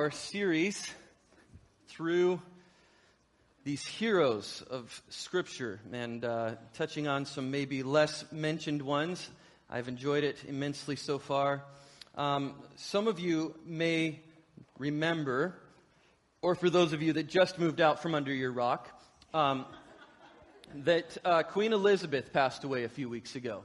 our series through these heroes of Scripture and uh, touching on some maybe less mentioned ones. I've enjoyed it immensely so far. Um, some of you may remember, or for those of you that just moved out from under your rock, um, that uh, Queen Elizabeth passed away a few weeks ago.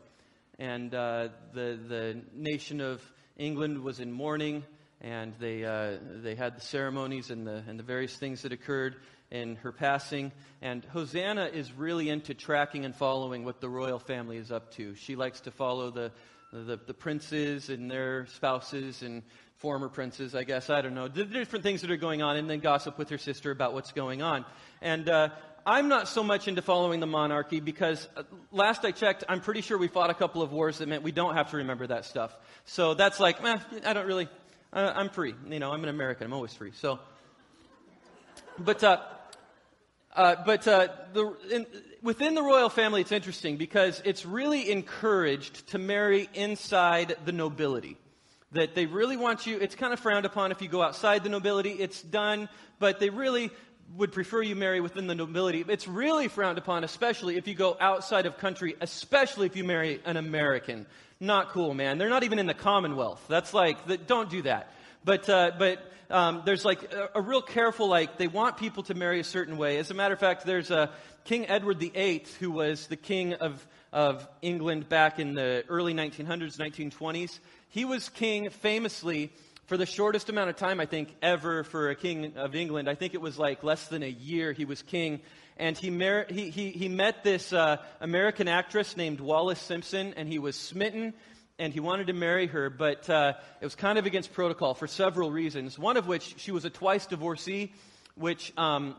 And uh, the, the nation of England was in mourning, and they, uh, they had the ceremonies and the, and the various things that occurred in her passing. And Hosanna is really into tracking and following what the royal family is up to. She likes to follow the, the, the princes and their spouses and former princes, I guess. I don't know. The different things that are going on, and then gossip with her sister about what's going on. And uh, I'm not so much into following the monarchy because uh, last I checked, I'm pretty sure we fought a couple of wars that meant we don't have to remember that stuff. So that's like, eh, I don't really, uh, I'm free. You know, I'm an American. I'm always free. So, but, uh, uh, but uh, the, in, within the royal family, it's interesting because it's really encouraged to marry inside the nobility. That they really want you, it's kind of frowned upon if you go outside the nobility. It's done, but they really would prefer you marry within the nobility. It's really frowned upon, especially if you go outside of country, especially if you marry an American. Not cool, man. They're not even in the Commonwealth. That's like, the, don't do that. But, uh, but um, there's like a, a, real careful, like, they want people to marry a certain way. As a matter of fact, there's a King Edward VIII, who was the king of, of England back in the early 1900s, 1920s. He was king famously for the shortest amount of time, I think, ever for a king of England. I think it was like less than a year he was king. And he, mar- he, he, he met this uh, American actress named Wallis Simpson, and he was smitten, and he wanted to marry her, but uh, it was kind of against protocol for several reasons. One of which, she was a twice divorcee, which, um,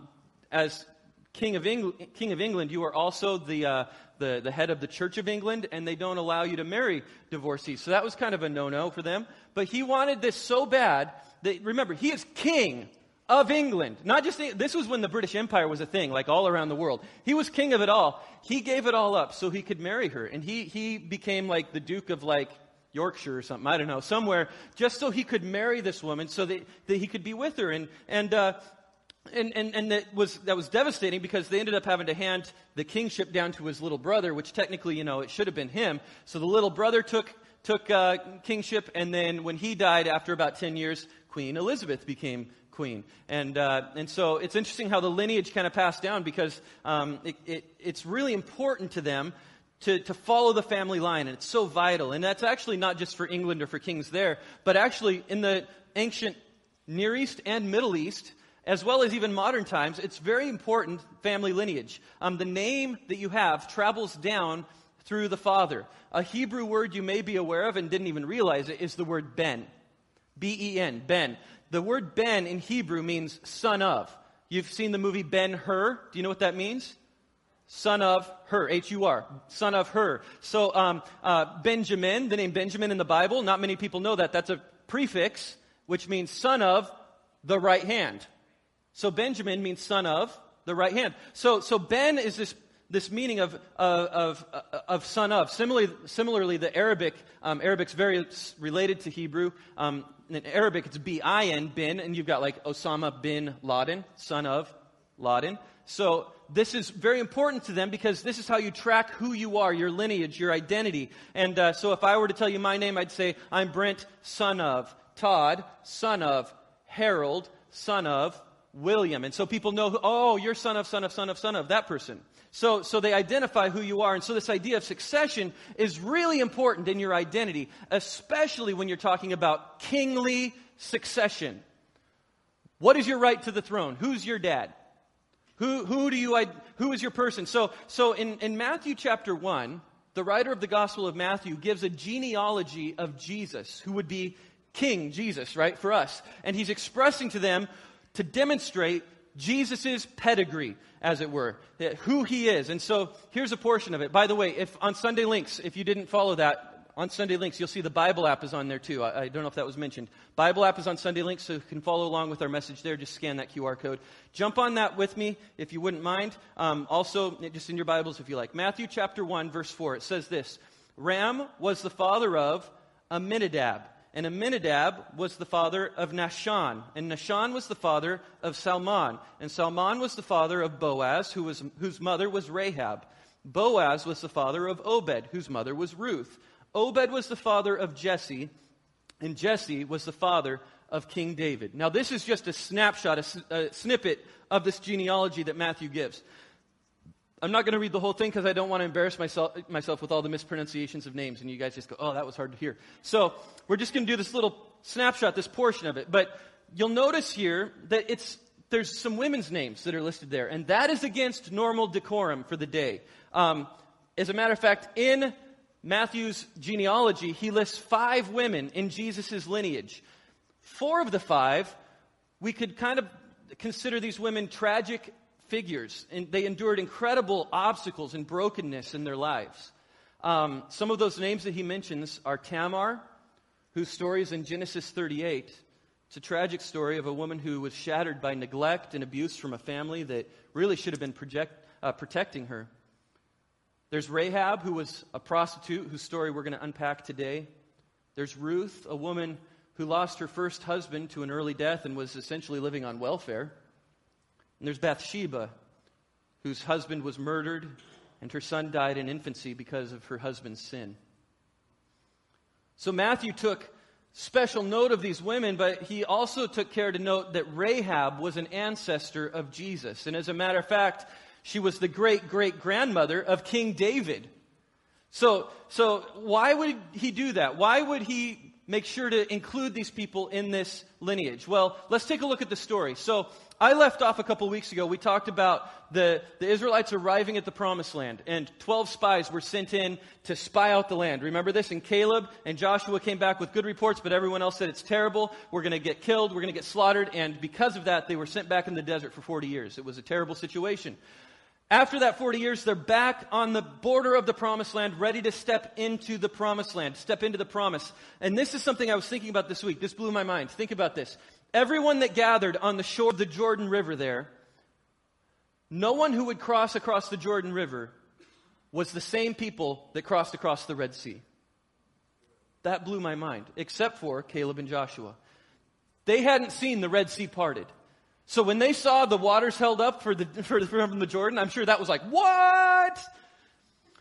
as King of, England, King of England, you are also the, uh, the, the head of the Church of England, and they don't allow you to marry divorcees. So that was kind of a no no for them. But he wanted this so bad that, remember, he is king of England. Not just, this was when the British Empire was a thing, like all around the world. He was king of it all. He gave it all up so he could marry her. And he, he became like the Duke of like Yorkshire or something, I don't know, somewhere, just so he could marry this woman so that, that he could be with her. And, and, uh, and, and, and that, was, that was devastating because they ended up having to hand the kingship down to his little brother, which technically, you know, it should have been him. So the little brother took, took uh, kingship, and then when he died after about 10 years, Queen Elizabeth became queen. And, uh, and so it's interesting how the lineage kind of passed down because um, it, it, it's really important to them to, to follow the family line, and it's so vital. And that's actually not just for England or for kings there, but actually in the ancient Near East and Middle East, as well as even modern times, it's very important family lineage. Um, the name that you have travels down through the father. A Hebrew word you may be aware of and didn't even realize it is the word Ben. B E N, Ben. The word Ben in Hebrew means son of. You've seen the movie Ben Hur. Do you know what that means? Son of her, H U R, son of her. So um, uh, Benjamin, the name Benjamin in the Bible, not many people know that. That's a prefix which means son of the right hand. So Benjamin means son of the right hand. So, so Ben is this, this meaning of, of, of, of son of. Similarly, similarly the Arabic, um, Arabic's very related to Hebrew. Um, in Arabic, it's B-I-N, bin, and you've got like Osama bin Laden, son of Laden. So this is very important to them because this is how you track who you are, your lineage, your identity. And uh, so if I were to tell you my name, I'd say, I'm Brent, son of Todd, son of Harold, son of William. And so people know, oh, you're son of, son of, son of, son of that person. So, so they identify who you are. And so this idea of succession is really important in your identity, especially when you're talking about kingly succession. What is your right to the throne? Who's your dad? Who, who do you, who is your person? So, so in, in Matthew chapter 1, the writer of the Gospel of Matthew gives a genealogy of Jesus, who would be King Jesus, right, for us. And he's expressing to them to demonstrate Jesus' pedigree, as it were, who he is. And so here's a portion of it. By the way, if on Sunday Links, if you didn't follow that, on Sunday Links, you'll see the Bible app is on there too. I, I, don't know if that was mentioned. Bible app is on Sunday Links, so you can follow along with our message there. Just scan that QR code. Jump on that with me, if you wouldn't mind. Um, also, just in your Bibles, if you like. Matthew chapter 1, verse 4, it says this Ram was the father of Amminadab. And Aminadab was the father of Nahshon. And Nahshon was the father of Salmon. And Salmon was the father of Boaz, who was, whose mother was Rahab. Boaz was the father of Obed, whose mother was Ruth. Obed was the father of Jesse. And Jesse was the father of King David. Now, this is just a snapshot, a, a snippet of this genealogy that Matthew gives. I'm not going to read the whole thing because I don't want to embarrass myself, myself with all the mispronunciations of names, and you guys just go, oh, that was hard to hear. So we're just going to do this little snapshot, this portion of it. But you'll notice here that it's there's some women's names that are listed there, and that is against normal decorum for the day. Um, as a matter of fact, in Matthew's genealogy, he lists five women in Jesus' lineage. Four of the five, we could kind of consider these women tragic figures, and they endured incredible obstacles and brokenness in their lives. Um, some of those names that he mentions are Tamar, whose story is in Genesis 38. It's a tragic story of a woman who was shattered by neglect and abuse from a family that really should have been project, uh, protecting her. There's Rahab, who was a prostitute, whose story we're going to unpack today. There's Ruth, a woman who lost her first husband to an early death and was essentially living on welfare. And there's Bathsheba, whose husband was murdered and her son died in infancy because of her husband's sin. So Matthew took special note of these women, but he also took care to note that Rahab was an ancestor of Jesus. And as a matter of fact, she was the great great grandmother of King David. So, so why would he do that? Why would he make sure to include these people in this lineage? Well, let's take a look at the story. So, I left off a couple weeks ago. We talked about the, the Israelites arriving at the promised land, and 12 spies were sent in to spy out the land. Remember this? And Caleb and Joshua came back with good reports, but everyone else said it's terrible. We're going to get killed. We're going to get slaughtered. And because of that, they were sent back in the desert for 40 years. It was a terrible situation. After that 40 years, they're back on the border of the promised land, ready to step into the promised land, step into the promise. And this is something I was thinking about this week. This blew my mind. Think about this. Everyone that gathered on the shore of the Jordan River there, no one who would cross across the Jordan River was the same people that crossed across the Red Sea. That blew my mind, except for Caleb and Joshua. They hadn't seen the Red Sea parted. So when they saw the waters held up for the, for, from the Jordan, I'm sure that was like, what?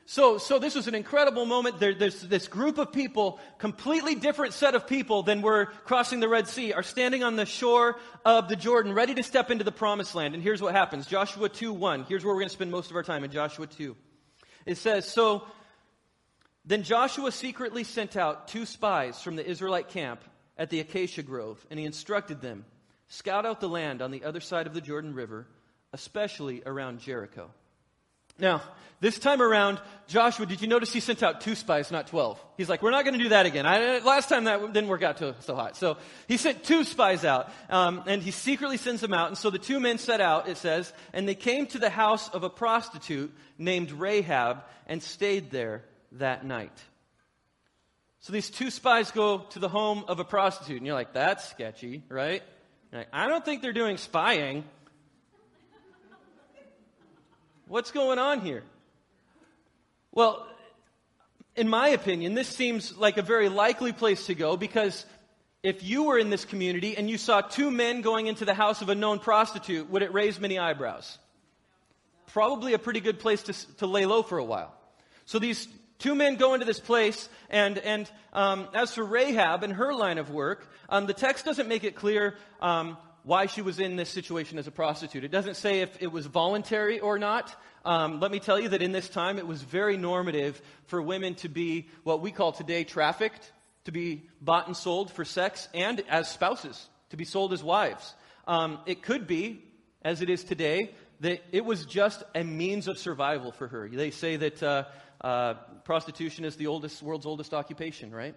So, so this was an incredible moment. There, there's this group of people, completely different set of people than were crossing the Red Sea, are standing on the shore of the Jordan, ready to step into the promised land. And here's what happens. Joshua 2, 1. Here's where we're going to spend most of our time in Joshua 2. It says, So, then Joshua secretly sent out two spies from the Israelite camp at the Acacia Grove, and he instructed them, Scout out the land on the other side of the Jordan River, especially around Jericho. Now, this time around, Joshua, did you notice he sent out two spies, not 12? He's like, we're not going to do that again. I, last time that didn't work out so hot. So he sent two spies out, um, and he secretly sends them out. And so the two men set out, it says, and they came to the house of a prostitute named Rahab and stayed there that night. So these two spies go to the home of a prostitute, and you're like, that's sketchy, right? Like, I don't think they're doing spying. What's going on here? Well, in my opinion, this seems like a very likely place to go because if you were in this community and you saw two men going into the house of a known prostitute, would it raise many eyebrows? Probably a pretty good place to, to lay low for a while. So these two men go into this place, and, and um, as for Rahab and her line of work, um, the text doesn't make it clear um, why she was in this situation as a prostitute. It doesn't say if it was voluntary or not. Um, let me tell you that in this time, it was very normative for women to be what we call today trafficked, to be bought and sold for sex, and as spouses, to be sold as wives. Um, it could be, as it is today, that it was just a means of survival for her. They say that uh, uh, prostitution is the oldest, world's oldest occupation, right?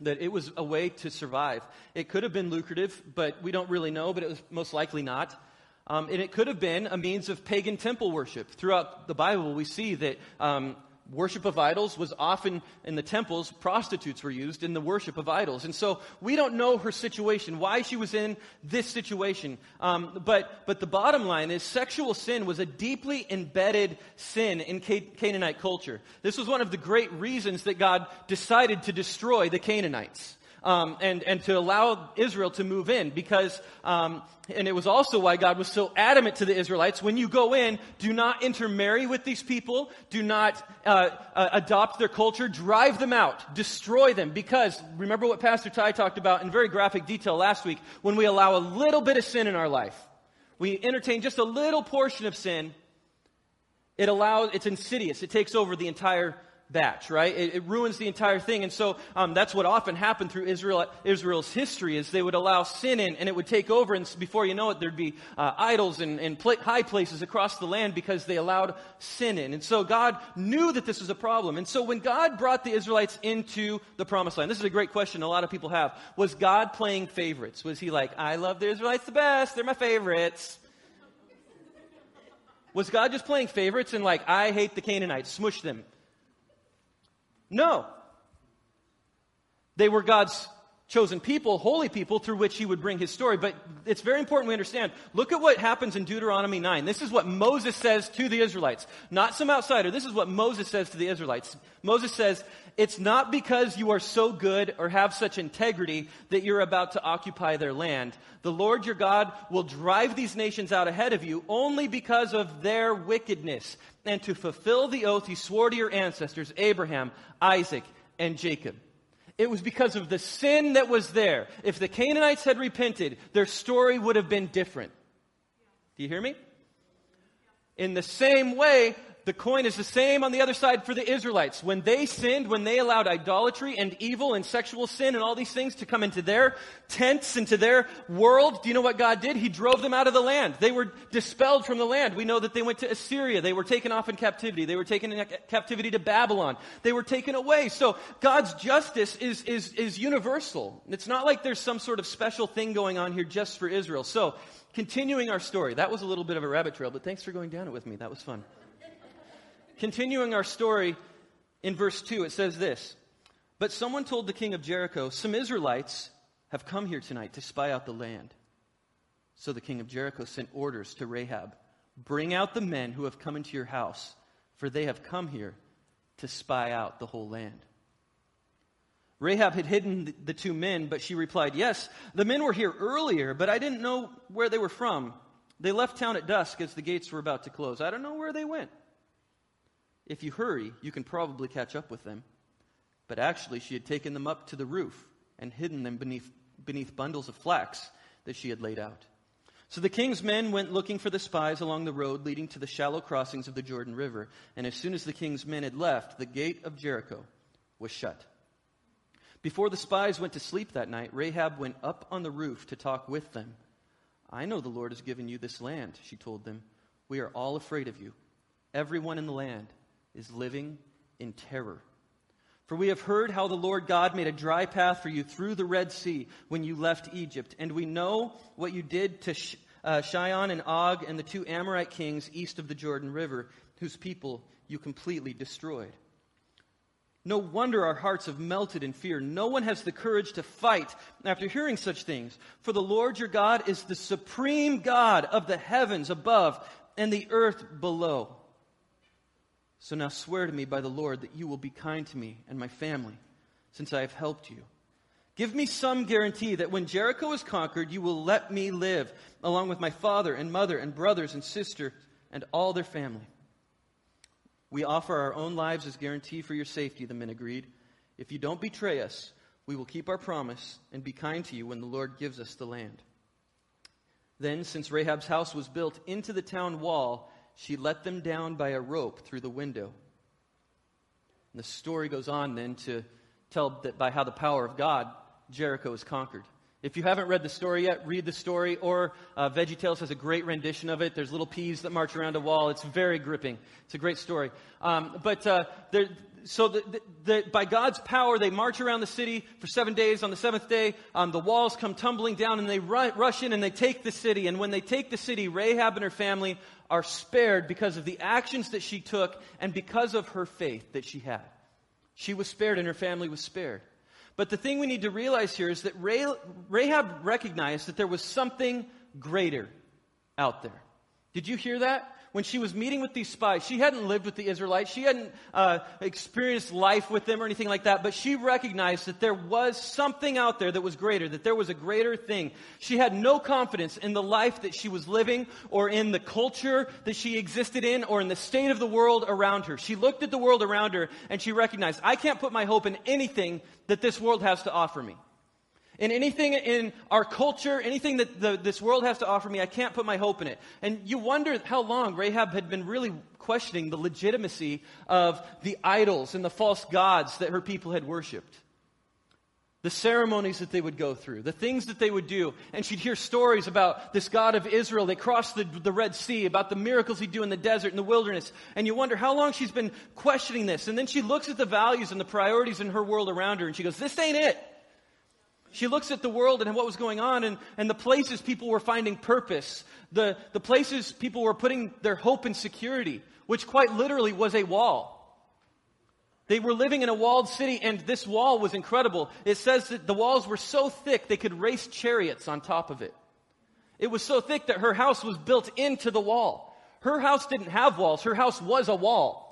That it was a way to survive. It could have been lucrative, but we don't really know, but it was most likely not. Um, and it could have been a means of pagan temple worship. Throughout the Bible, we see that um, worship of idols was often in the temples, prostitutes were used in the worship of idols. And so we don't know her situation, why she was in this situation. Um, but, but the bottom line is sexual sin was a deeply embedded sin in Canaanite culture. This was one of the great reasons that God decided to destroy the Canaanites. Um, and, and to allow Israel to move in because, um, and it was also why God was so adamant to the Israelites when you go in, do not intermarry with these people, do not uh, uh, adopt their culture, drive them out, destroy them. Because remember what Pastor Ty talked about in very graphic detail last week when we allow a little bit of sin in our life, we entertain just a little portion of sin, it allows, it's insidious. It takes over the entire batch, right? It, it, ruins the entire thing. And so um, that's what often happened through Israel, Israel's history is they would allow sin in and it would take over. And before you know it, there'd be uh, idols and, and pl- high places across the land because they allowed sin in. And so God knew that this was a problem. And so when God brought the Israelites into the promised land, this is a great question a lot of people have. Was God playing favorites? Was he like, I love the Israelites the best. They're my favorites. Was God just playing favorites and like, I hate the Canaanites, smush them? No. They were God's chosen people, holy people, through which he would bring his story. But it's very important we understand. Look at what happens in Deuteronomy 9. This is what Moses says to the Israelites. Not some outsider. This is what Moses says to the Israelites. Moses says, It's not because you are so good or have such integrity that you're about to occupy their land. The Lord your God will drive these nations out ahead of you only because of their wickedness and to fulfill the oath he swore to your ancestors, Abraham, Isaac, and Jacob. It was because of the sin that was there. If the Canaanites had repented, their story would have been different. Do you hear me? In the same way, the coin is the same on the other side for the Israelites. When they sinned, when they allowed idolatry and evil and sexual sin and all these things to come into their tents, into their world, do you know what God did? He drove them out of the land. They were dispelled from the land. We know that they went to Assyria. They were taken off in captivity. They were taken in captivity to Babylon. They were taken away. So God's justice is, is, is universal. It's not like there's some sort of special thing going on here just for Israel. So, continuing our story. That was a little bit of a rabbit trail, but thanks for going down it with me. That was fun. Continuing our story in verse 2, it says this But someone told the king of Jericho, Some Israelites have come here tonight to spy out the land. So the king of Jericho sent orders to Rahab Bring out the men who have come into your house, for they have come here to spy out the whole land. Rahab had hidden the two men, but she replied, Yes, the men were here earlier, but I didn't know where they were from. They left town at dusk as the gates were about to close. I don't know where they went. If you hurry, you can probably catch up with them. But actually, she had taken them up to the roof and hidden them beneath, beneath bundles of flax that she had laid out. So the king's men went looking for the spies along the road leading to the shallow crossings of the Jordan River. And as soon as the king's men had left, the gate of Jericho was shut. Before the spies went to sleep that night, Rahab went up on the roof to talk with them. I know the Lord has given you this land, she told them. We are all afraid of you, everyone in the land is living in terror. For we have heard how the Lord God made a dry path for you through the Red Sea when you left Egypt, and we know what you did to uh, Sihon and Og and the two Amorite kings east of the Jordan River, whose people you completely destroyed. No wonder our hearts have melted in fear. No one has the courage to fight after hearing such things. For the Lord your God is the supreme God of the heavens above and the earth below. So now swear to me by the Lord that you will be kind to me and my family, since I have helped you. Give me some guarantee that when Jericho is conquered, you will let me live, along with my father and mother and brothers and sister and all their family. We offer our own lives as guarantee for your safety, the men agreed. If you don't betray us, we will keep our promise and be kind to you when the Lord gives us the land. Then, since Rahab's house was built into the town wall, she let them down by a rope through the window. And the story goes on then to tell that by how the power of God, Jericho is conquered. If you haven't read the story yet, read the story. Or uh, VeggieTales has a great rendition of it. There's little peas that march around a wall. It's very gripping. It's a great story. Um, but uh, there, so the, the, the, by God's power, they march around the city for seven days. On the seventh day, um, the walls come tumbling down, and they rush in and they take the city. And when they take the city, Rahab and her family are spared because of the actions that she took and because of her faith that she had. She was spared, and her family was spared. But the thing we need to realize here is that Rahab recognized that there was something greater out there. Did you hear that? When she was meeting with these spies, she hadn't lived with the Israelites. She hadn't uh, experienced life with them or anything like that, but she recognized that there was something out there that was greater, that there was a greater thing. She had no confidence in the life that she was living or in the culture that she existed in or in the state of the world around her. She looked at the world around her and she recognized, I can't put my hope in anything that this world has to offer me. In anything in our culture, anything that the, this world has to offer me, I can't put my hope in it. And you wonder how long Rahab had been really questioning the legitimacy of the idols and the false gods that her people had worshiped. The ceremonies that they would go through, the things that they would do. And she'd hear stories about this God of Israel. They crossed the, the Red Sea, about the miracles he'd do in the desert and the wilderness. And you wonder how long she's been questioning this. And then she looks at the values and the priorities in her world around her and she goes, This ain't it. She looks at the world and what was going on and, and the places people were finding purpose, the, the places people were putting their hope and security, which quite literally was a wall. They were living in a walled city, and this wall was incredible. It says that the walls were so thick they could race chariots on top of it. It was so thick that her house was built into the wall. Her house didn't have walls, her house was a wall.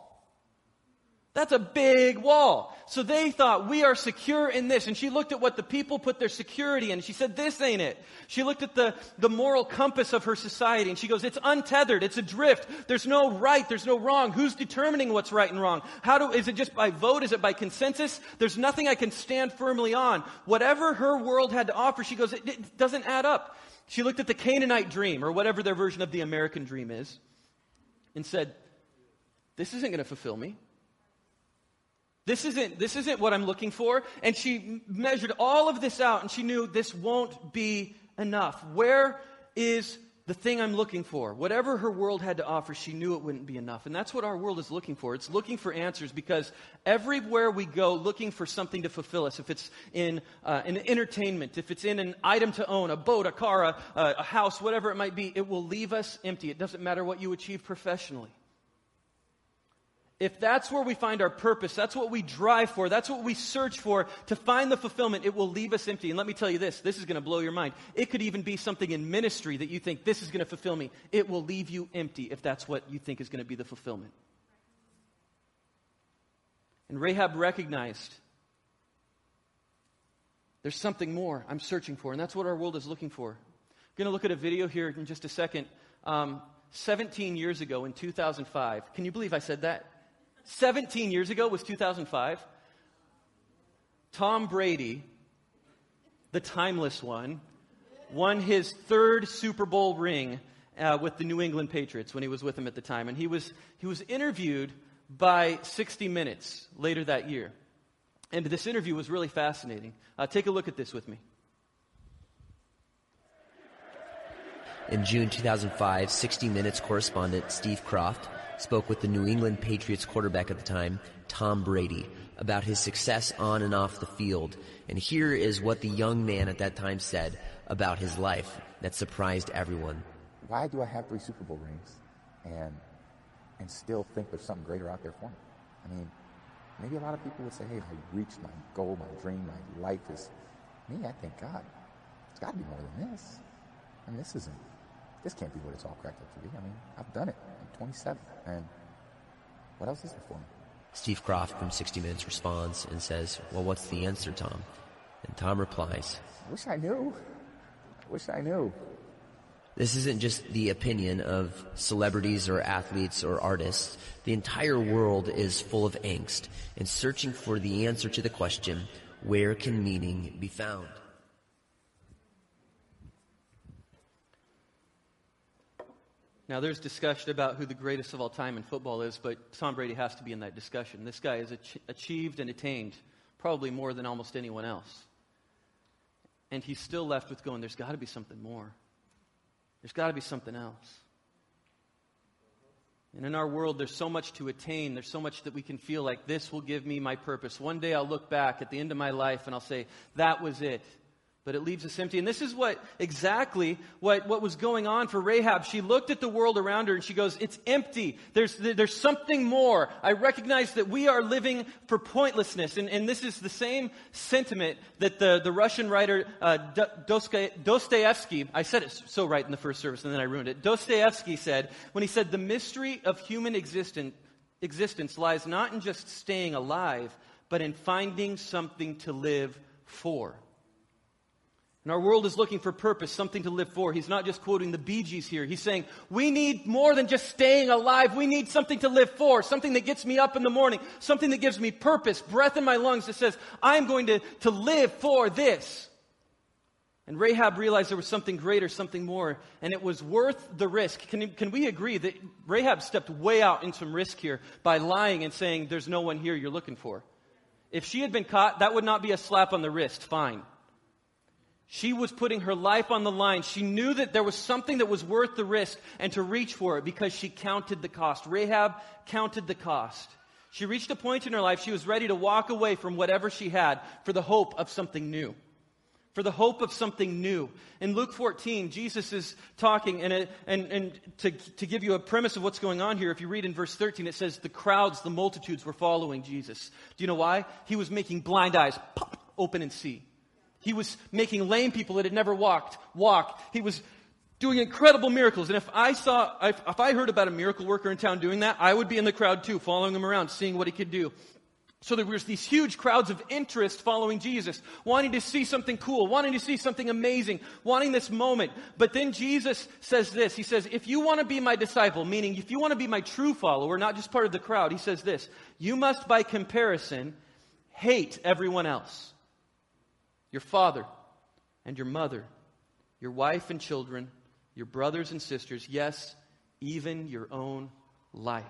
That's a big wall. So they thought, we are secure in this. And she looked at what the people put their security in. She said, this ain't it. She looked at the, the moral compass of her society and she goes, it's untethered. It's adrift. There's no right. There's no wrong. Who's determining what's right and wrong? How do, is it just by vote? Is it by consensus? There's nothing I can stand firmly on. Whatever her world had to offer, she goes, it, it doesn't add up. She looked at the Canaanite dream or whatever their version of the American dream is and said, this isn't going to fulfill me. This isn't, this isn't what I'm looking for. And she measured all of this out and she knew this won't be enough. Where is the thing I'm looking for? Whatever her world had to offer, she knew it wouldn't be enough. And that's what our world is looking for. It's looking for answers because everywhere we go looking for something to fulfill us, if it's in uh, an entertainment, if it's in an item to own, a boat, a car, a, a house, whatever it might be, it will leave us empty. It doesn't matter what you achieve professionally if that's where we find our purpose, that's what we drive for, that's what we search for to find the fulfillment, it will leave us empty. And let me tell you this this is going to blow your mind. It could even be something in ministry that you think this is going to fulfill me. It will leave you empty if that's what you think is going to be the fulfillment. And Rahab recognized there's something more I'm searching for, and that's what our world is looking for. I'm going to look at a video here in just a second. Um, 17 years ago in 2005, can you believe I said that? 17 years ago was 2005. Tom Brady, the timeless one, won his third Super Bowl ring uh, with the New England Patriots when he was with them at the time. And he was, he was interviewed by 60 Minutes later that year. And this interview was really fascinating. Uh, take a look at this with me. In June 2005, 60 Minutes correspondent Steve Kroft spoke with the New England Patriots quarterback at the time, Tom Brady, about his success on and off the field. And here is what the young man at that time said about his life that surprised everyone. Why do I have three Super Bowl rings and and still think there's something greater out there for me? I mean, maybe a lot of people would say, hey, I reached my goal, my dream, my life is me, I think, God, it's gotta be more than this. I mean, this isn't this can't be what it's all cracked up to be. I mean, I've done it. I'm 27, and what else is there for me? Steve Kroft from 60 Minutes responds and says, Well, what's the answer, Tom? And Tom replies, I wish I knew. I wish I knew. This isn't just the opinion of celebrities or athletes or artists. The entire world is full of angst and searching for the answer to the question, where can meaning be found? Now, there's discussion about who the greatest of all time in football is, but Tom Brady has to be in that discussion. This guy has ach- achieved and attained probably more than almost anyone else. And he's still left with going, there's got to be something more. There's got to be something else. And in our world, there's so much to attain. There's so much that we can feel like this will give me my purpose. One day I'll look back at the end of my life and I'll say, that was it. But it leaves us empty. And this is what exactly what, what was going on for Rahab. She looked at the world around her and she goes, It's empty. There's, there's something more. I recognize that we are living for pointlessness. And, and this is the same sentiment that the, the Russian writer uh, Dostoevsky, I said it so right in the first service and then I ruined it. Dostoevsky said, when he said, The mystery of human existence, existence lies not in just staying alive, but in finding something to live for. And our world is looking for purpose, something to live for. He's not just quoting the Bee Gees here. He's saying, we need more than just staying alive. We need something to live for, something that gets me up in the morning, something that gives me purpose, breath in my lungs that says, I'm going to, to live for this. And Rahab realized there was something greater, something more, and it was worth the risk. Can, can we agree that Rahab stepped way out in some risk here by lying and saying, There's no one here you're looking for? If she had been caught, that would not be a slap on the wrist, fine. She was putting her life on the line. She knew that there was something that was worth the risk and to reach for it because she counted the cost. Rahab counted the cost. She reached a point in her life she was ready to walk away from whatever she had for the hope of something new. For the hope of something new. In Luke 14, Jesus is talking, and, and, and to, to give you a premise of what's going on here, if you read in verse 13, it says the crowds, the multitudes were following Jesus. Do you know why? He was making blind eyes pop, open and see. He was making lame people that had never walked walk. He was doing incredible miracles. And if I saw, if, if, I heard about a miracle worker in town doing that, I would be in the crowd too, following him around, seeing what he could do. So there was these huge crowds of interest following Jesus, wanting to see something cool, wanting to see something amazing, wanting this moment. But then Jesus says this. He says, if you want to be my disciple, meaning if you want to be my true follower, not just part of the crowd, he says this, you must by comparison hate everyone else your father and your mother, your wife and children, your brothers and sisters, yes, even your own life.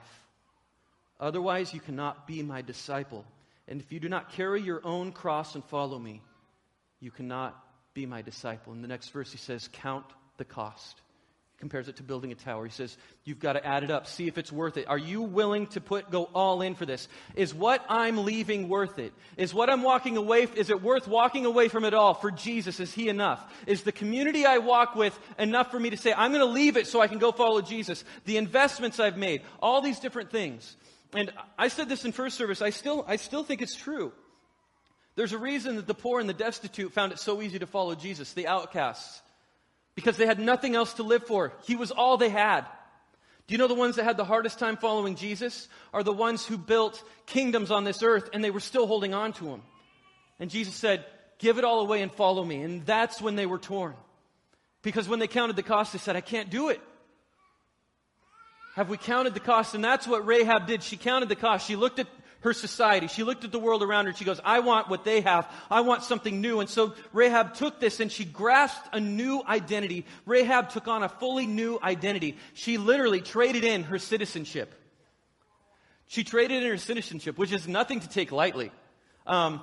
Otherwise, you cannot be my disciple. And if you do not carry your own cross and follow me, you cannot be my disciple. In the next verse, he says, Count the cost compares it to building a tower. He says, You've got to add it up, see if it's worth it. Are you willing to put go all in for this? Is what I'm leaving worth it? Is what I'm walking away is it worth walking away from it all for Jesus? Is he enough? Is the community I walk with enough for me to say, I'm going to leave it so I can go follow Jesus? The investments I've made, all these different things. And I said this in first service, I still I still think it's true. There's a reason that the poor and the destitute found it so easy to follow Jesus, the outcasts because they had nothing else to live for. He was all they had. Do you know the ones that had the hardest time following Jesus are the ones who built kingdoms on this earth and they were still holding on to him. And Jesus said, Give it all away and follow me. And that's when they were torn. Because when they counted the cost, they said, I can't do it. Have we counted the cost? And that's what Rahab did. She counted the cost. She looked at her society. She looked at the world around her and she goes, I want what they have. I want something new. And so Rahab took this and she grasped a new identity. Rahab took on a fully new identity. She literally traded in her citizenship. She traded in her citizenship, which is nothing to take lightly. Um,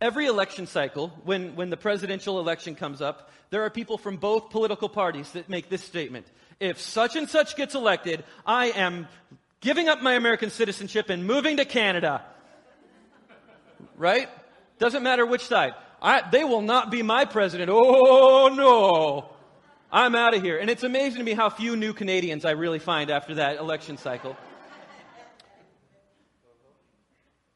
every election cycle, when, when the presidential election comes up, there are people from both political parties that make this statement. If such and such gets elected, I am giving up my American citizenship and moving to Canada. Right? Doesn't matter which side. I, they will not be my president. Oh no. I'm out of here. And it's amazing to me how few new Canadians I really find after that election cycle.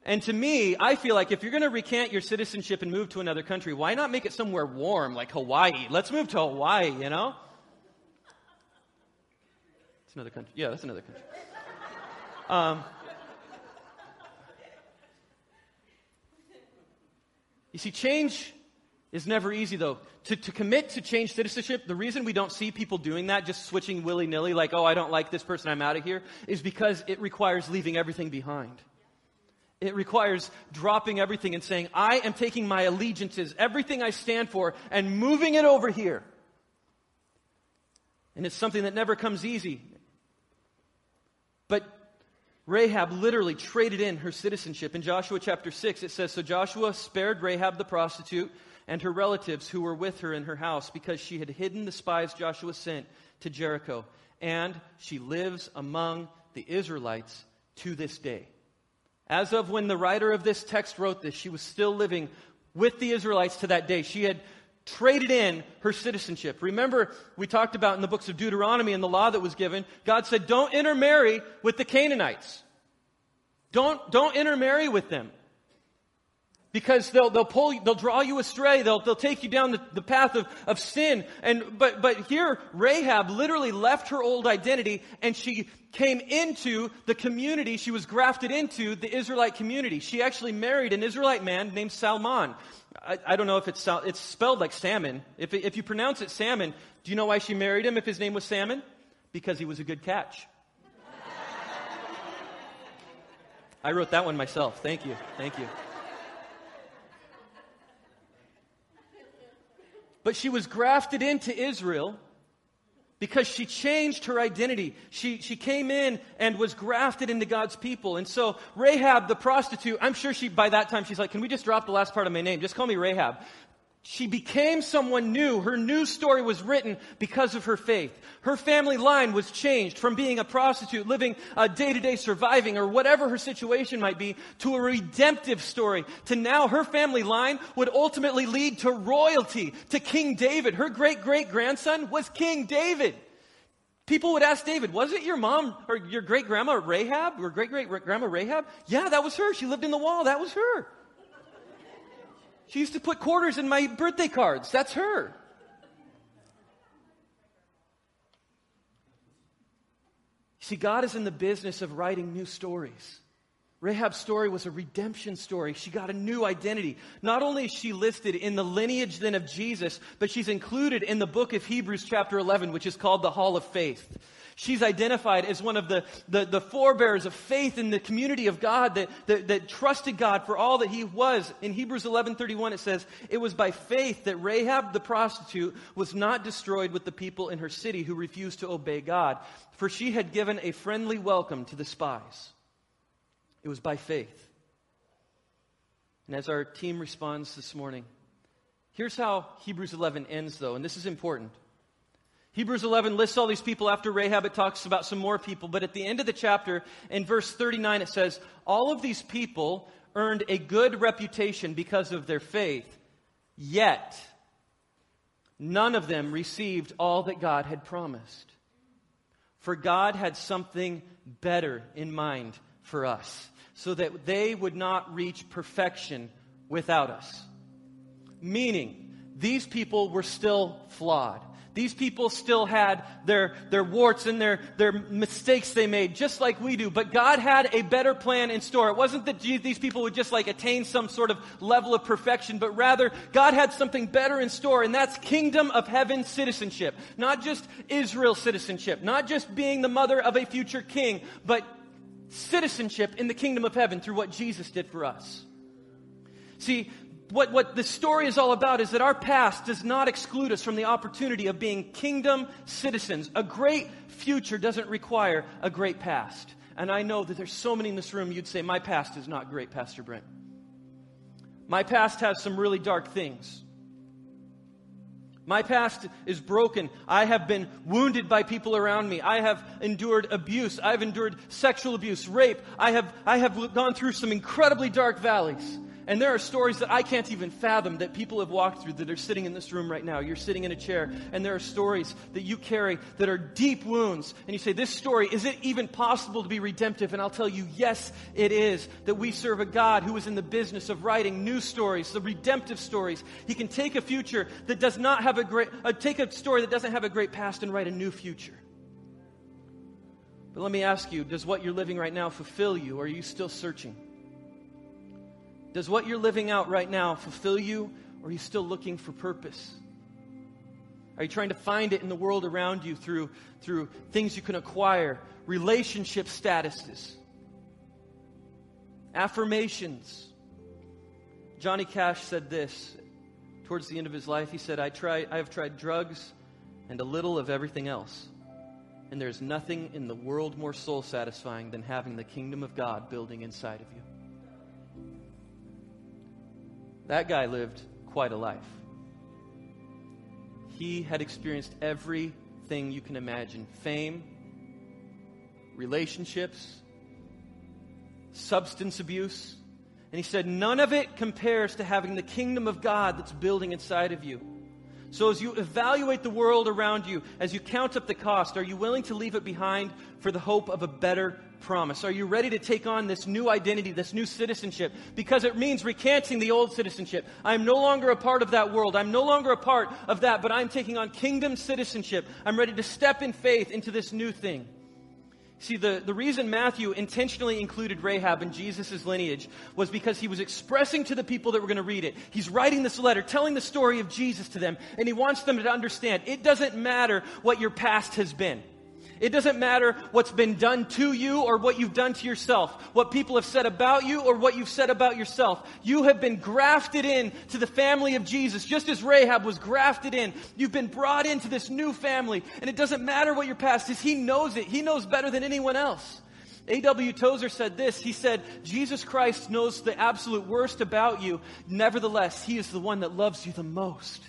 And to me, I feel like if you're going to recant your citizenship and move to another country, why not make it somewhere warm like Hawaii? Let's move to Hawaii, you know? It's another country. Yeah, that's another country. Um, you see, change is never easy, though. To, to commit to change citizenship, the reason we don't see people doing that, just switching willy nilly, like, oh, I don't like this person, I'm out of here, is because it requires leaving everything behind. It requires dropping everything and saying, I am taking my allegiances, everything I stand for, and moving it over here. And it's something that never comes easy. But Rahab literally traded in her citizenship. In Joshua chapter 6, it says So Joshua spared Rahab the prostitute and her relatives who were with her in her house because she had hidden the spies Joshua sent to Jericho. And she lives among the Israelites to this day. As of when the writer of this text wrote this, she was still living with the Israelites to that day. She had traded in her citizenship. Remember, we talked about in the books of Deuteronomy and the law that was given, God said, don't intermarry with the Canaanites. Don't, don't intermarry with them. Because they'll, they'll pull, they'll draw you astray. They'll, they'll take you down the, the path of, of sin. And, but, but here, Rahab literally left her old identity and she came into the community. She was grafted into the Israelite community. She actually married an Israelite man named Salmon. I, I don't know if it's, it's spelled like salmon. If, if you pronounce it salmon, do you know why she married him if his name was salmon? Because he was a good catch. I wrote that one myself. Thank you. Thank you. But she was grafted into Israel because she changed her identity. She, she came in and was grafted into God's people. And so Rahab, the prostitute, I'm sure she, by that time, she's like, can we just drop the last part of my name? Just call me Rahab she became someone new. Her new story was written because of her faith. Her family line was changed from being a prostitute, living a day to day surviving, or whatever her situation might be, to a redemptive story. To now her family line would ultimately lead to royalty, to King David. Her great great grandson was King David. People would ask David, was it your mom or your great grandma Rahab, or great great grandma Rahab? Yeah, that was her. She lived in the wall. That was her. She used to put quarters in my birthday cards. That's her. See, God is in the business of writing new stories. Rahab's story was a redemption story. She got a new identity. Not only is she listed in the lineage then of Jesus, but she's included in the book of Hebrews chapter 11, which is called the Hall of Faith. She's identified as one of the, the, the forebears of faith in the community of God that, that, that trusted God for all that he was. In Hebrews 11.31 it says, It was by faith that Rahab the prostitute was not destroyed with the people in her city who refused to obey God, for she had given a friendly welcome to the spies. It was by faith. And as our team responds this morning, here's how Hebrews 11 ends, though, and this is important. Hebrews 11 lists all these people after Rahab. It talks about some more people. But at the end of the chapter, in verse 39, it says, All of these people earned a good reputation because of their faith, yet none of them received all that God had promised. For God had something better in mind for us, so that they would not reach perfection without us. Meaning, these people were still flawed. These people still had their, their warts and their, their mistakes they made, just like we do. But God had a better plan in store. It wasn't that these people would just like attain some sort of level of perfection, but rather God had something better in store, and that's kingdom of heaven citizenship. Not just Israel citizenship, not just being the mother of a future king, but citizenship in the kingdom of heaven through what Jesus did for us. See, what, what the story is all about is that our past does not exclude us from the opportunity of being kingdom citizens. A great future doesn't require a great past. And I know that there's so many in this room you'd say, My past is not great, Pastor Brent. My past has some really dark things. My past is broken. I have been wounded by people around me. I have endured abuse. I've endured sexual abuse, rape. I have, I have gone through some incredibly dark valleys. And there are stories that I can't even fathom that people have walked through that are sitting in this room right now. You're sitting in a chair, and there are stories that you carry that are deep wounds. And you say, This story, is it even possible to be redemptive? And I'll tell you, yes, it is. That we serve a God who is in the business of writing new stories, the redemptive stories. He can take a future that does not have a great, uh, take a story that doesn't have a great past and write a new future. But let me ask you, does what you're living right now fulfill you, or are you still searching? Does what you're living out right now fulfill you, or are you still looking for purpose? Are you trying to find it in the world around you through, through things you can acquire, relationship statuses, affirmations? Johnny Cash said this towards the end of his life. He said, I, try, I have tried drugs and a little of everything else. And there's nothing in the world more soul satisfying than having the kingdom of God building inside of you. That guy lived quite a life. He had experienced everything you can imagine fame, relationships, substance abuse. And he said, None of it compares to having the kingdom of God that's building inside of you. So, as you evaluate the world around you, as you count up the cost, are you willing to leave it behind for the hope of a better promise? Are you ready to take on this new identity, this new citizenship? Because it means recanting the old citizenship. I'm no longer a part of that world. I'm no longer a part of that, but I'm taking on kingdom citizenship. I'm ready to step in faith into this new thing. See, the, the reason Matthew intentionally included Rahab in Jesus' lineage was because he was expressing to the people that were going to read it. He's writing this letter, telling the story of Jesus to them, and he wants them to understand it doesn't matter what your past has been. It doesn't matter what's been done to you or what you've done to yourself, what people have said about you or what you've said about yourself. You have been grafted in to the family of Jesus, just as Rahab was grafted in. You've been brought into this new family, and it doesn't matter what your past is. He knows it. He knows better than anyone else. A.W. Tozer said this. He said, Jesus Christ knows the absolute worst about you. Nevertheless, He is the one that loves you the most.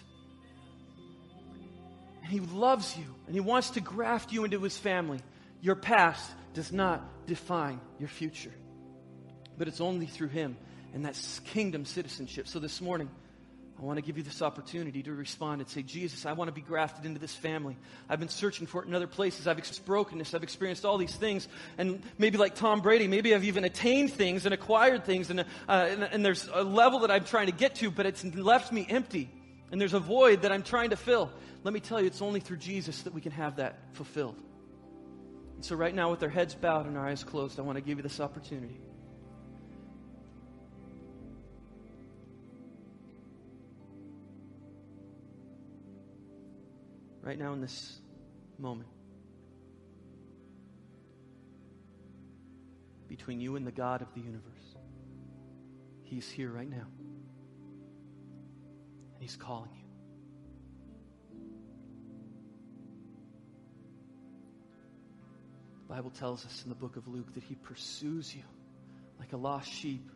And He loves you and He wants to graft you into His family. Your past does not define your future, but it's only through Him and that's kingdom citizenship. So this morning, I want to give you this opportunity to respond and say, Jesus, I want to be grafted into this family. I've been searching for it in other places. I've experienced brokenness. I've experienced all these things. And maybe like Tom Brady, maybe I've even attained things and acquired things. And, uh, and, and there's a level that I'm trying to get to, but it's left me empty. And there's a void that I'm trying to fill. Let me tell you, it's only through Jesus that we can have that fulfilled. And so, right now, with our heads bowed and our eyes closed, I want to give you this opportunity. Right now, in this moment, between you and the God of the universe, He's here right now. And He's calling you. Bible tells us in the book of Luke that he pursues you like a lost sheep,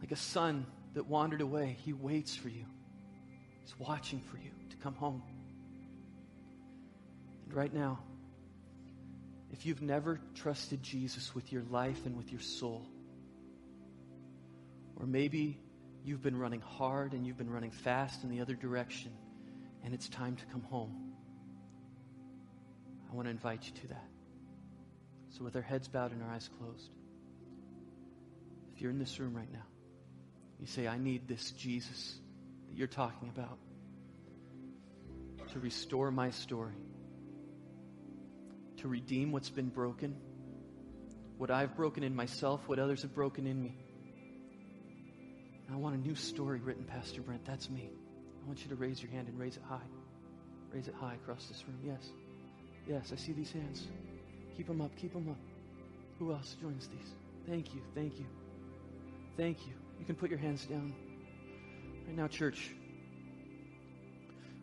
like a son that wandered away. He waits for you. He's watching for you to come home. And right now, if you've never trusted Jesus with your life and with your soul, or maybe you've been running hard and you've been running fast in the other direction, and it's time to come home. I want to invite you to that. So, with our heads bowed and our eyes closed, if you're in this room right now, you say, I need this Jesus that you're talking about to restore my story, to redeem what's been broken, what I've broken in myself, what others have broken in me. I want a new story written, Pastor Brent. That's me. I want you to raise your hand and raise it high. Raise it high across this room. Yes. Yes, I see these hands. Keep them up, keep them up. Who else joins these? Thank you, thank you. Thank you. You can put your hands down. Right now, church,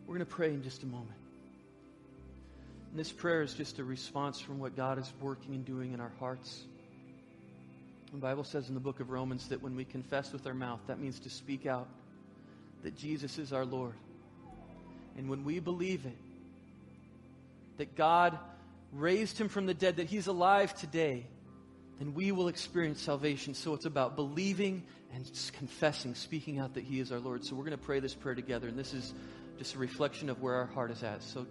we're going to pray in just a moment. And this prayer is just a response from what God is working and doing in our hearts. The Bible says in the book of Romans that when we confess with our mouth, that means to speak out that Jesus is our Lord. And when we believe it, that God raised him from the dead, that he's alive today, then we will experience salvation. So it's about believing and confessing, speaking out that he is our Lord. So we're going to pray this prayer together, and this is just a reflection of where our heart is at. So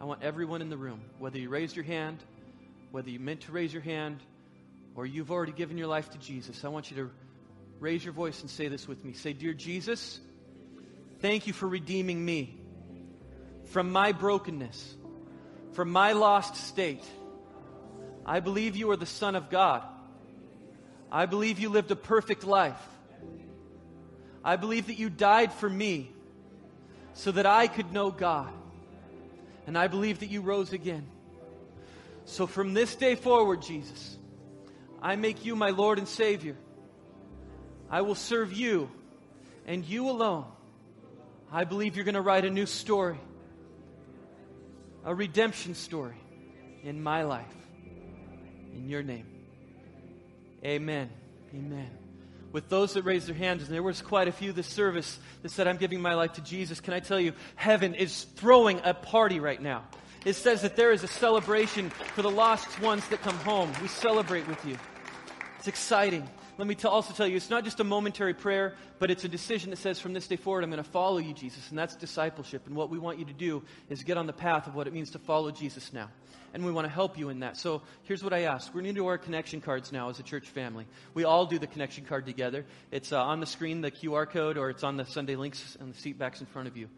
I want everyone in the room, whether you raised your hand, whether you meant to raise your hand, or you've already given your life to Jesus, I want you to raise your voice and say this with me. Say, Dear Jesus, thank you for redeeming me from my brokenness from my lost state. I believe you are the Son of God. I believe you lived a perfect life. I believe that you died for me so that I could know God. And I believe that you rose again. So from this day forward, Jesus, I make you my Lord and Savior. I will serve you and you alone. I believe you're going to write a new story a redemption story in my life. In your name. Amen. Amen. With those that raised their hands, and there was quite a few this service that said, I'm giving my life to Jesus, can I tell you, heaven is throwing a party right now. It says that there is a celebration for the lost ones that come home. We celebrate with you. It's exciting. Let me t- also tell you, it's not just a momentary prayer, but it's a decision that says, from this day forward, I'm going to follow you, Jesus. And that's discipleship. And what we want you to do is get on the path of what it means to follow Jesus now. And we want to help you in that. So here's what I ask. We're going to do our connection cards now as a church family. We all do the connection card together. It's uh, on the screen, the QR code, or it's on the Sunday links and the seat backs in front of you.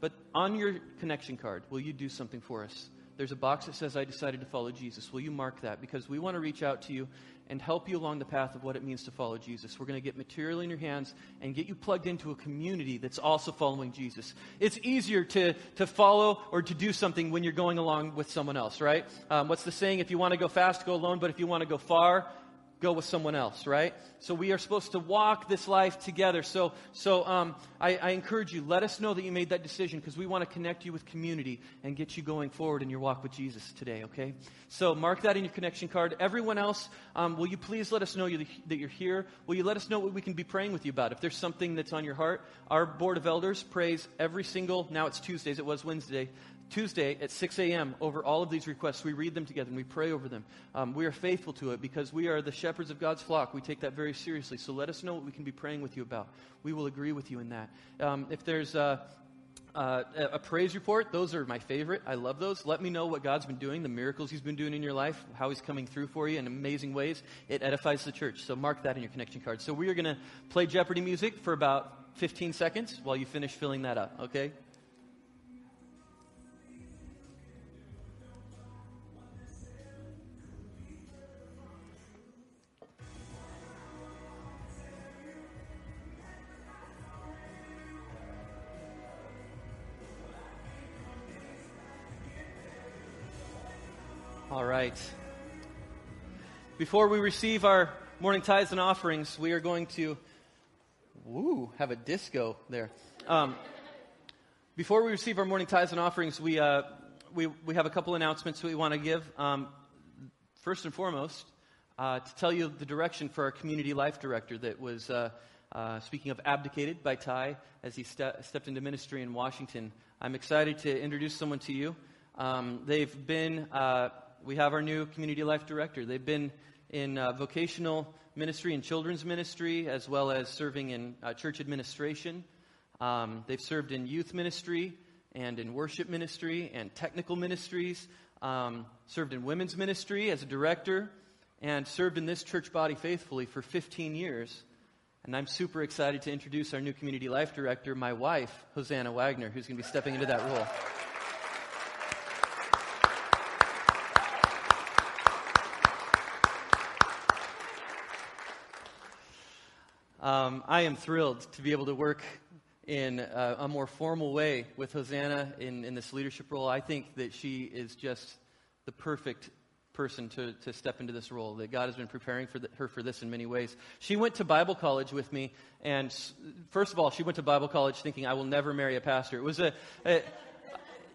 But on your connection card, will you do something for us? There's a box that says, I decided to follow Jesus. Will you mark that? Because we want to reach out to you and help you along the path of what it means to follow Jesus. We're going to get material in your hands and get you plugged into a community that's also following Jesus. It's easier to, to follow or to do something when you're going along with someone else, right? Um, what's the saying? If you want to go fast, go alone, but if you want to go far, go with someone else, right? So we are supposed to walk this life together. So, so um, I, I, encourage you, let us know that you made that decision because we want to connect you with community and get you going forward in your walk with Jesus today, okay? So mark that in your connection card. Everyone else, um, will you please let us know you, that you're here? Will you let us know what we can be praying with you about? If there's something that's on your heart, our board of elders prays every single, now it's Tuesdays, it was Wednesday, Tuesday at 6 a.m. over all of these requests. We read them together and we pray over them. Um, we are faithful to it because we are the shepherds of God's flock. We take that very seriously. So let us know what we can be praying with you about. We will agree with you in that. Um, if there's uh, uh, a praise report, those are my favorite. I love those. Let me know what God's been doing, the miracles He's been doing in your life, how He's coming through for you in amazing ways. It edifies the church. So mark that in your connection card. So we are going to play Jeopardy music for about 15 seconds while you finish filling that up, okay? Right. Before we receive our morning tithes and offerings, we are going to, woo, have a disco there. Um, before we receive our morning tithes and offerings, we, uh, we, we have a couple announcements we want to give. Um, first and foremost, uh, to tell you the direction for our community life director that was, uh, uh speaking of abdicated by Ty as he ste- stepped into ministry in Washington. I'm excited to introduce someone to you. Um, they've been uh, we have our new community life director. They've been in uh, vocational ministry and children's ministry, as well as serving in uh, church administration. Um, they've served in youth ministry and in worship ministry and technical ministries, um, served in women's ministry as a director, and served in this church body faithfully for 15 years. And I'm super excited to introduce our new community life director, my wife, Hosanna Wagner, who's going to be stepping into that role. Um, I am thrilled to be able to work in a, a more formal way with Hosanna in, in, this leadership role. I think that she is just the perfect person to, to step into this role, that God has been preparing for the, her for this in many ways. She went to Bible college with me, and first of all, she went to Bible college thinking, I will never marry a pastor. It was a, a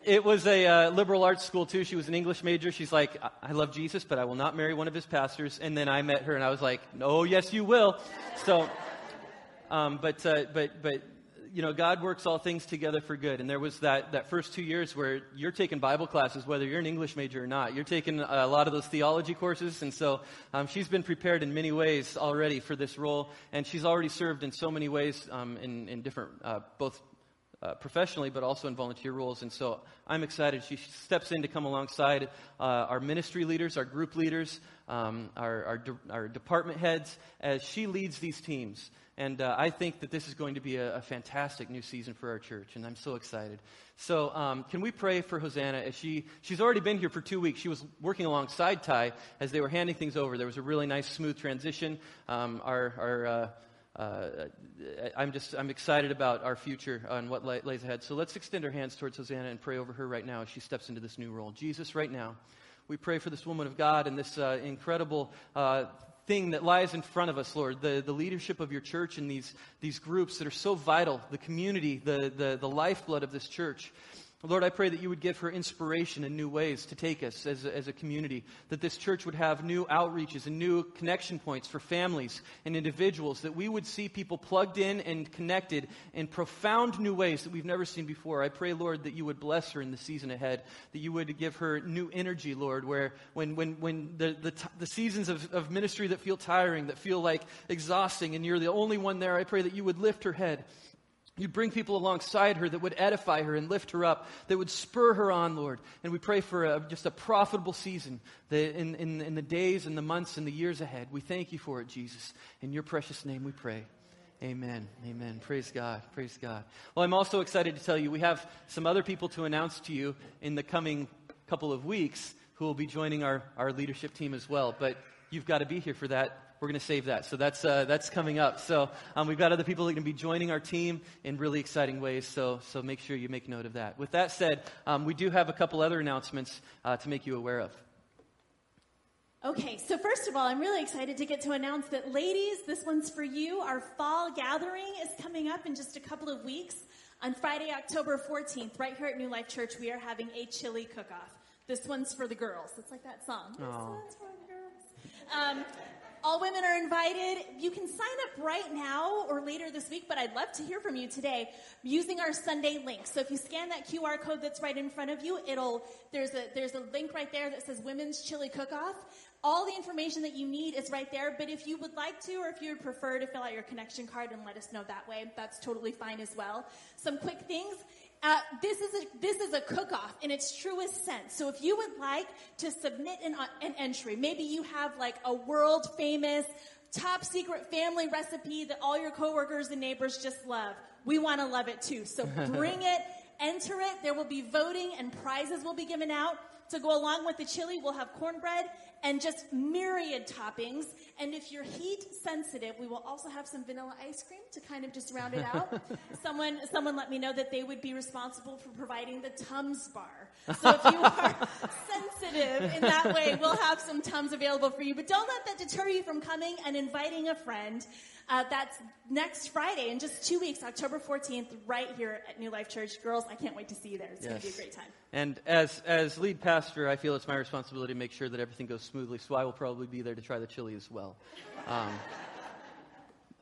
it was a uh, liberal arts school too. She was an English major. She's like, I love Jesus, but I will not marry one of his pastors. And then I met her, and I was like, Oh, yes, you will. So um, but, uh, but, but, you know, God works all things together for good. And there was that, that first two years where you're taking Bible classes, whether you're an English major or not. You're taking a lot of those theology courses. And so um, she's been prepared in many ways already for this role. And she's already served in so many ways um, in, in different, uh, both uh, professionally, but also in volunteer roles. And so I'm excited. She steps in to come alongside uh, our ministry leaders, our group leaders, um, our, our, de- our, department heads, as she leads these teams. And uh, I think that this is going to be a, a, fantastic new season for our church, and I'm so excited. So, um, can we pray for Hosanna as she she's already been here for two weeks? She was working alongside Ty as they were handing things over. There was a really nice, smooth transition. Um, our our uh, uh, I'm just I'm excited about our future and what lays ahead. So let's extend our hands towards Hosanna and pray over her right now as she steps into this new role. Jesus, right now, we pray for this woman of God and this uh, incredible uh, thing that lies in front of us, Lord, the, the leadership of your church and these, these groups that are so vital, the community, the, the, the lifeblood of this church. Lord, I pray that you would give her inspiration and new ways to take us as a, as a community, that this church would have new outreaches and new connection points for families and individuals, that we would see people plugged in and connected in profound new ways that we've never seen before. I pray, Lord, that you would bless her in the season ahead, that you would give her new energy, Lord, where when, when, when the, the, the seasons of, of ministry that feel tiring, that feel like exhausting, and you're the only one there, I pray that you would lift her head You'd bring people alongside her that would edify her and lift her up, that would spur her on, Lord. And we pray for a, just a profitable season in, in, in the days and the months and the years ahead. We thank you for it, Jesus. In your precious name we pray. Amen. Amen. Praise God. Praise God. Well, I'm also excited to tell you we have some other people to announce to you in the coming couple of weeks who will be joining our, our leadership team as well. But you've got to be here for that we're going to save that. So that's, uh, that's coming up. So um, we've got other people that are going to be joining our team in really exciting ways. So, so make sure you make note of that. With that said, um, we do have a couple other announcements uh, to make you aware of. Okay, so first of all, I'm really excited to get to announce that, ladies, this one's for you. Our fall gathering is coming up in just a couple of weeks. On Friday, October 14th, right here at New Life Church, we are having a chili cook off. This one's for the girls. It's like that song. This one's for the girls. Um, all women are invited. You can sign up right now or later this week, but I'd love to hear from you today using our Sunday link. So if you scan that QR code that's right in front of you, it'll there's a there's a link right there that says Women's Chili Cook-Off. All the information that you need is right there, but if you would like to or if you would prefer to fill out your connection card and let us know that way, that's totally fine as well. Some quick things. Uh, this is a this is a cook-off in its truest sense. So if you would like to submit an, uh, an entry, maybe you have like a world famous top secret family recipe that all your coworkers and neighbors just love. We want to love it too. So bring it, enter it. There will be voting and prizes will be given out. To go along with the chili, we'll have cornbread and just myriad toppings. And if you're heat sensitive, we will also have some vanilla ice cream to kind of just round it out. someone, someone let me know that they would be responsible for providing the Tums bar. So if you are sensitive in that way, we'll have some Tums available for you. But don't let that deter you from coming and inviting a friend. Uh, that's next Friday in just two weeks, October 14th, right here at New Life Church. Girls, I can't wait to see you there. It's yes. going to be a great time. And as, as lead pastor, I feel it's my responsibility to make sure that everything goes smoothly, so I will probably be there to try the chili as well. Um,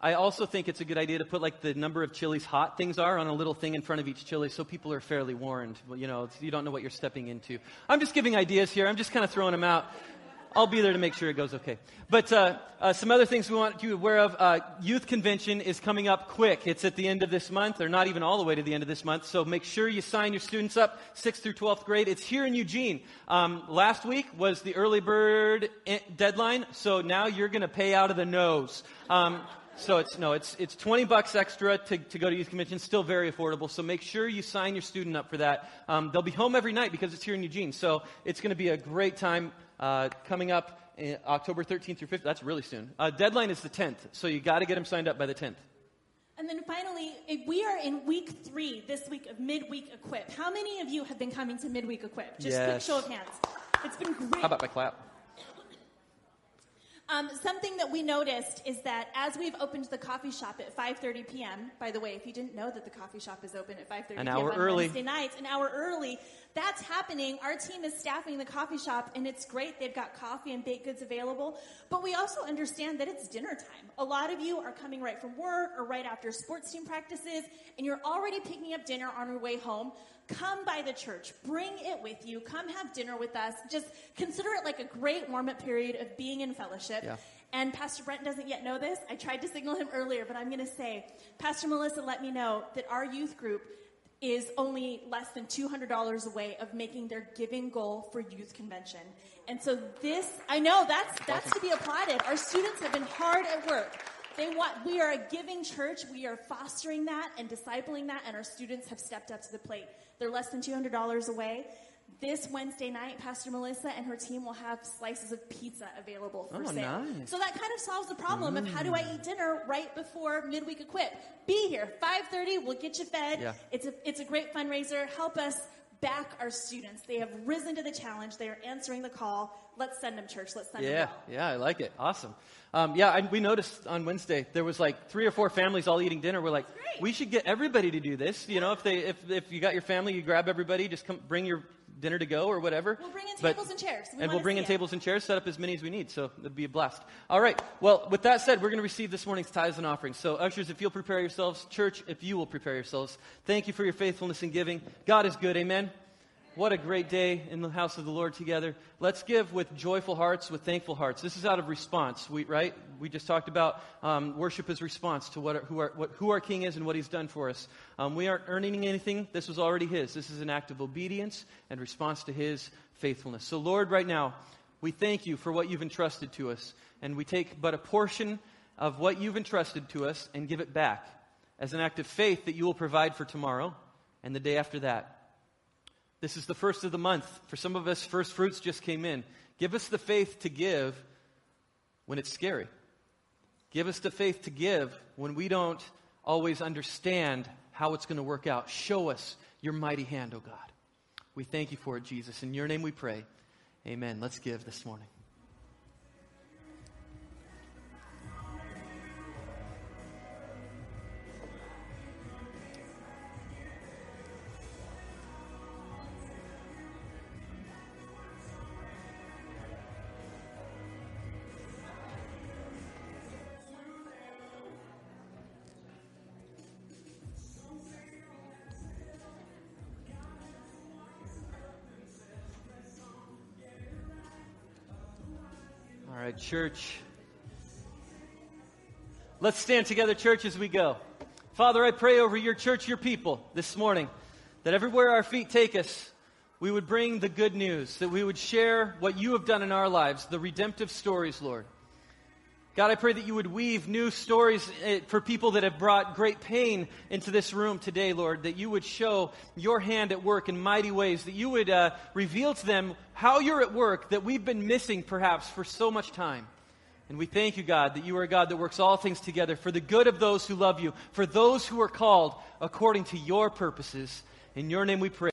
I also think it's a good idea to put like the number of chilies hot things are on a little thing in front of each chili so people are fairly warned. You know, you don't know what you're stepping into. I'm just giving ideas here. I'm just kind of throwing them out. I'll be there to make sure it goes okay. But uh, uh, some other things we want you aware of. Uh, youth convention is coming up quick. It's at the end of this month, or not even all the way to the end of this month. So make sure you sign your students up, 6th through 12th grade. It's here in Eugene. Um, last week was the early bird deadline, so now you're going to pay out of the nose. Um, so it's no, it's it's 20 bucks extra to, to go to youth convention. Still very affordable. So make sure you sign your student up for that. Um, they'll be home every night because it's here in Eugene. So it's going to be a great time uh, coming up October 13th through 15th. That's really soon. Uh, deadline is the 10th, so you got to get them signed up by the 10th. And then finally, we are in week three this week of midweek equip. How many of you have been coming to midweek equip? Just yes. quick show of hands. It's been great. How about my clap? Um, something that we noticed is that as we've opened the coffee shop at 5:30 p.m. By the way, if you didn't know that the coffee shop is open at 5:30 p.m. on early. Wednesday nights, an hour early, that's happening. Our team is staffing the coffee shop, and it's great. They've got coffee and baked goods available. But we also understand that it's dinner time. A lot of you are coming right from work or right after sports team practices, and you're already picking up dinner on your way home. Come by the church. Bring it with you. Come have dinner with us. Just consider it like a great warm up period of being in fellowship. Yeah. And Pastor Brent doesn't yet know this. I tried to signal him earlier, but I'm going to say, Pastor Melissa let me know that our youth group is only less than $200 away of making their giving goal for youth convention. And so this, I know that's, that's to be applauded. Our students have been hard at work. They want, we are a giving church. We are fostering that and discipling that, and our students have stepped up to the plate. They're less than $200 away. This Wednesday night, Pastor Melissa and her team will have slices of pizza available for oh, sale. Nice. So that kind of solves the problem mm. of how do I mm. eat dinner right before midweek equip. Be here, 5:30. We'll get you fed. Yeah. It's a it's a great fundraiser. Help us back our students. They have risen to the challenge. They are answering the call. Let's send them, church. Let's send Yeah, them. well. yeah, I like it. Awesome. Um, yeah, I, we noticed on Wednesday there was like three or four families all eating dinner. We're like, we should get everybody to do this. You know, if they if if you got your family, you grab everybody, just come bring your dinner to go or whatever. We'll bring in But- tables and chairs. We and we'll bring in it. tables and chairs, set up as many as we need. So it'd be a blast. All right. Well, with that said, we're going to receive this morning's tithes and offerings. So ushers, if you'll prepare yourselves, church, if you will prepare yourselves. Thank you for your faithfulness in giving. God is good. Amen. What a great day in the house of the Lord together. Let's give with joyful hearts, with thankful hearts. This is out of response, we, right? We just talked about um, worship as response to what, who, our, what, who our King is and what He's done for us. Um, we aren't earning anything. This was already His. This is an act of obedience and response to His faithfulness. So, Lord, right now, we thank you for what you've entrusted to us. And we take but a portion of what you've entrusted to us and give it back as an act of faith that you will provide for tomorrow and the day after that. This is the first of the month. For some of us, first fruits just came in. Give us the faith to give when it's scary. Give us the faith to give when we don't always understand how it's going to work out. Show us your mighty hand, O God. We thank you for it, Jesus. In your name we pray. Amen. Let's give this morning. Church. Let's stand together, church, as we go. Father, I pray over your church, your people, this morning, that everywhere our feet take us, we would bring the good news, that we would share what you have done in our lives, the redemptive stories, Lord. God, I pray that you would weave new stories eh, for people that have brought great pain into this room today, Lord, that you would show your hand at work in mighty ways, that you would uh, reveal to them how you're at work that we've been missing perhaps for so much time. And we thank you, God, that you are a God that works all things together for the good of those who love you, for those who are called according to your purposes. In your name we pray.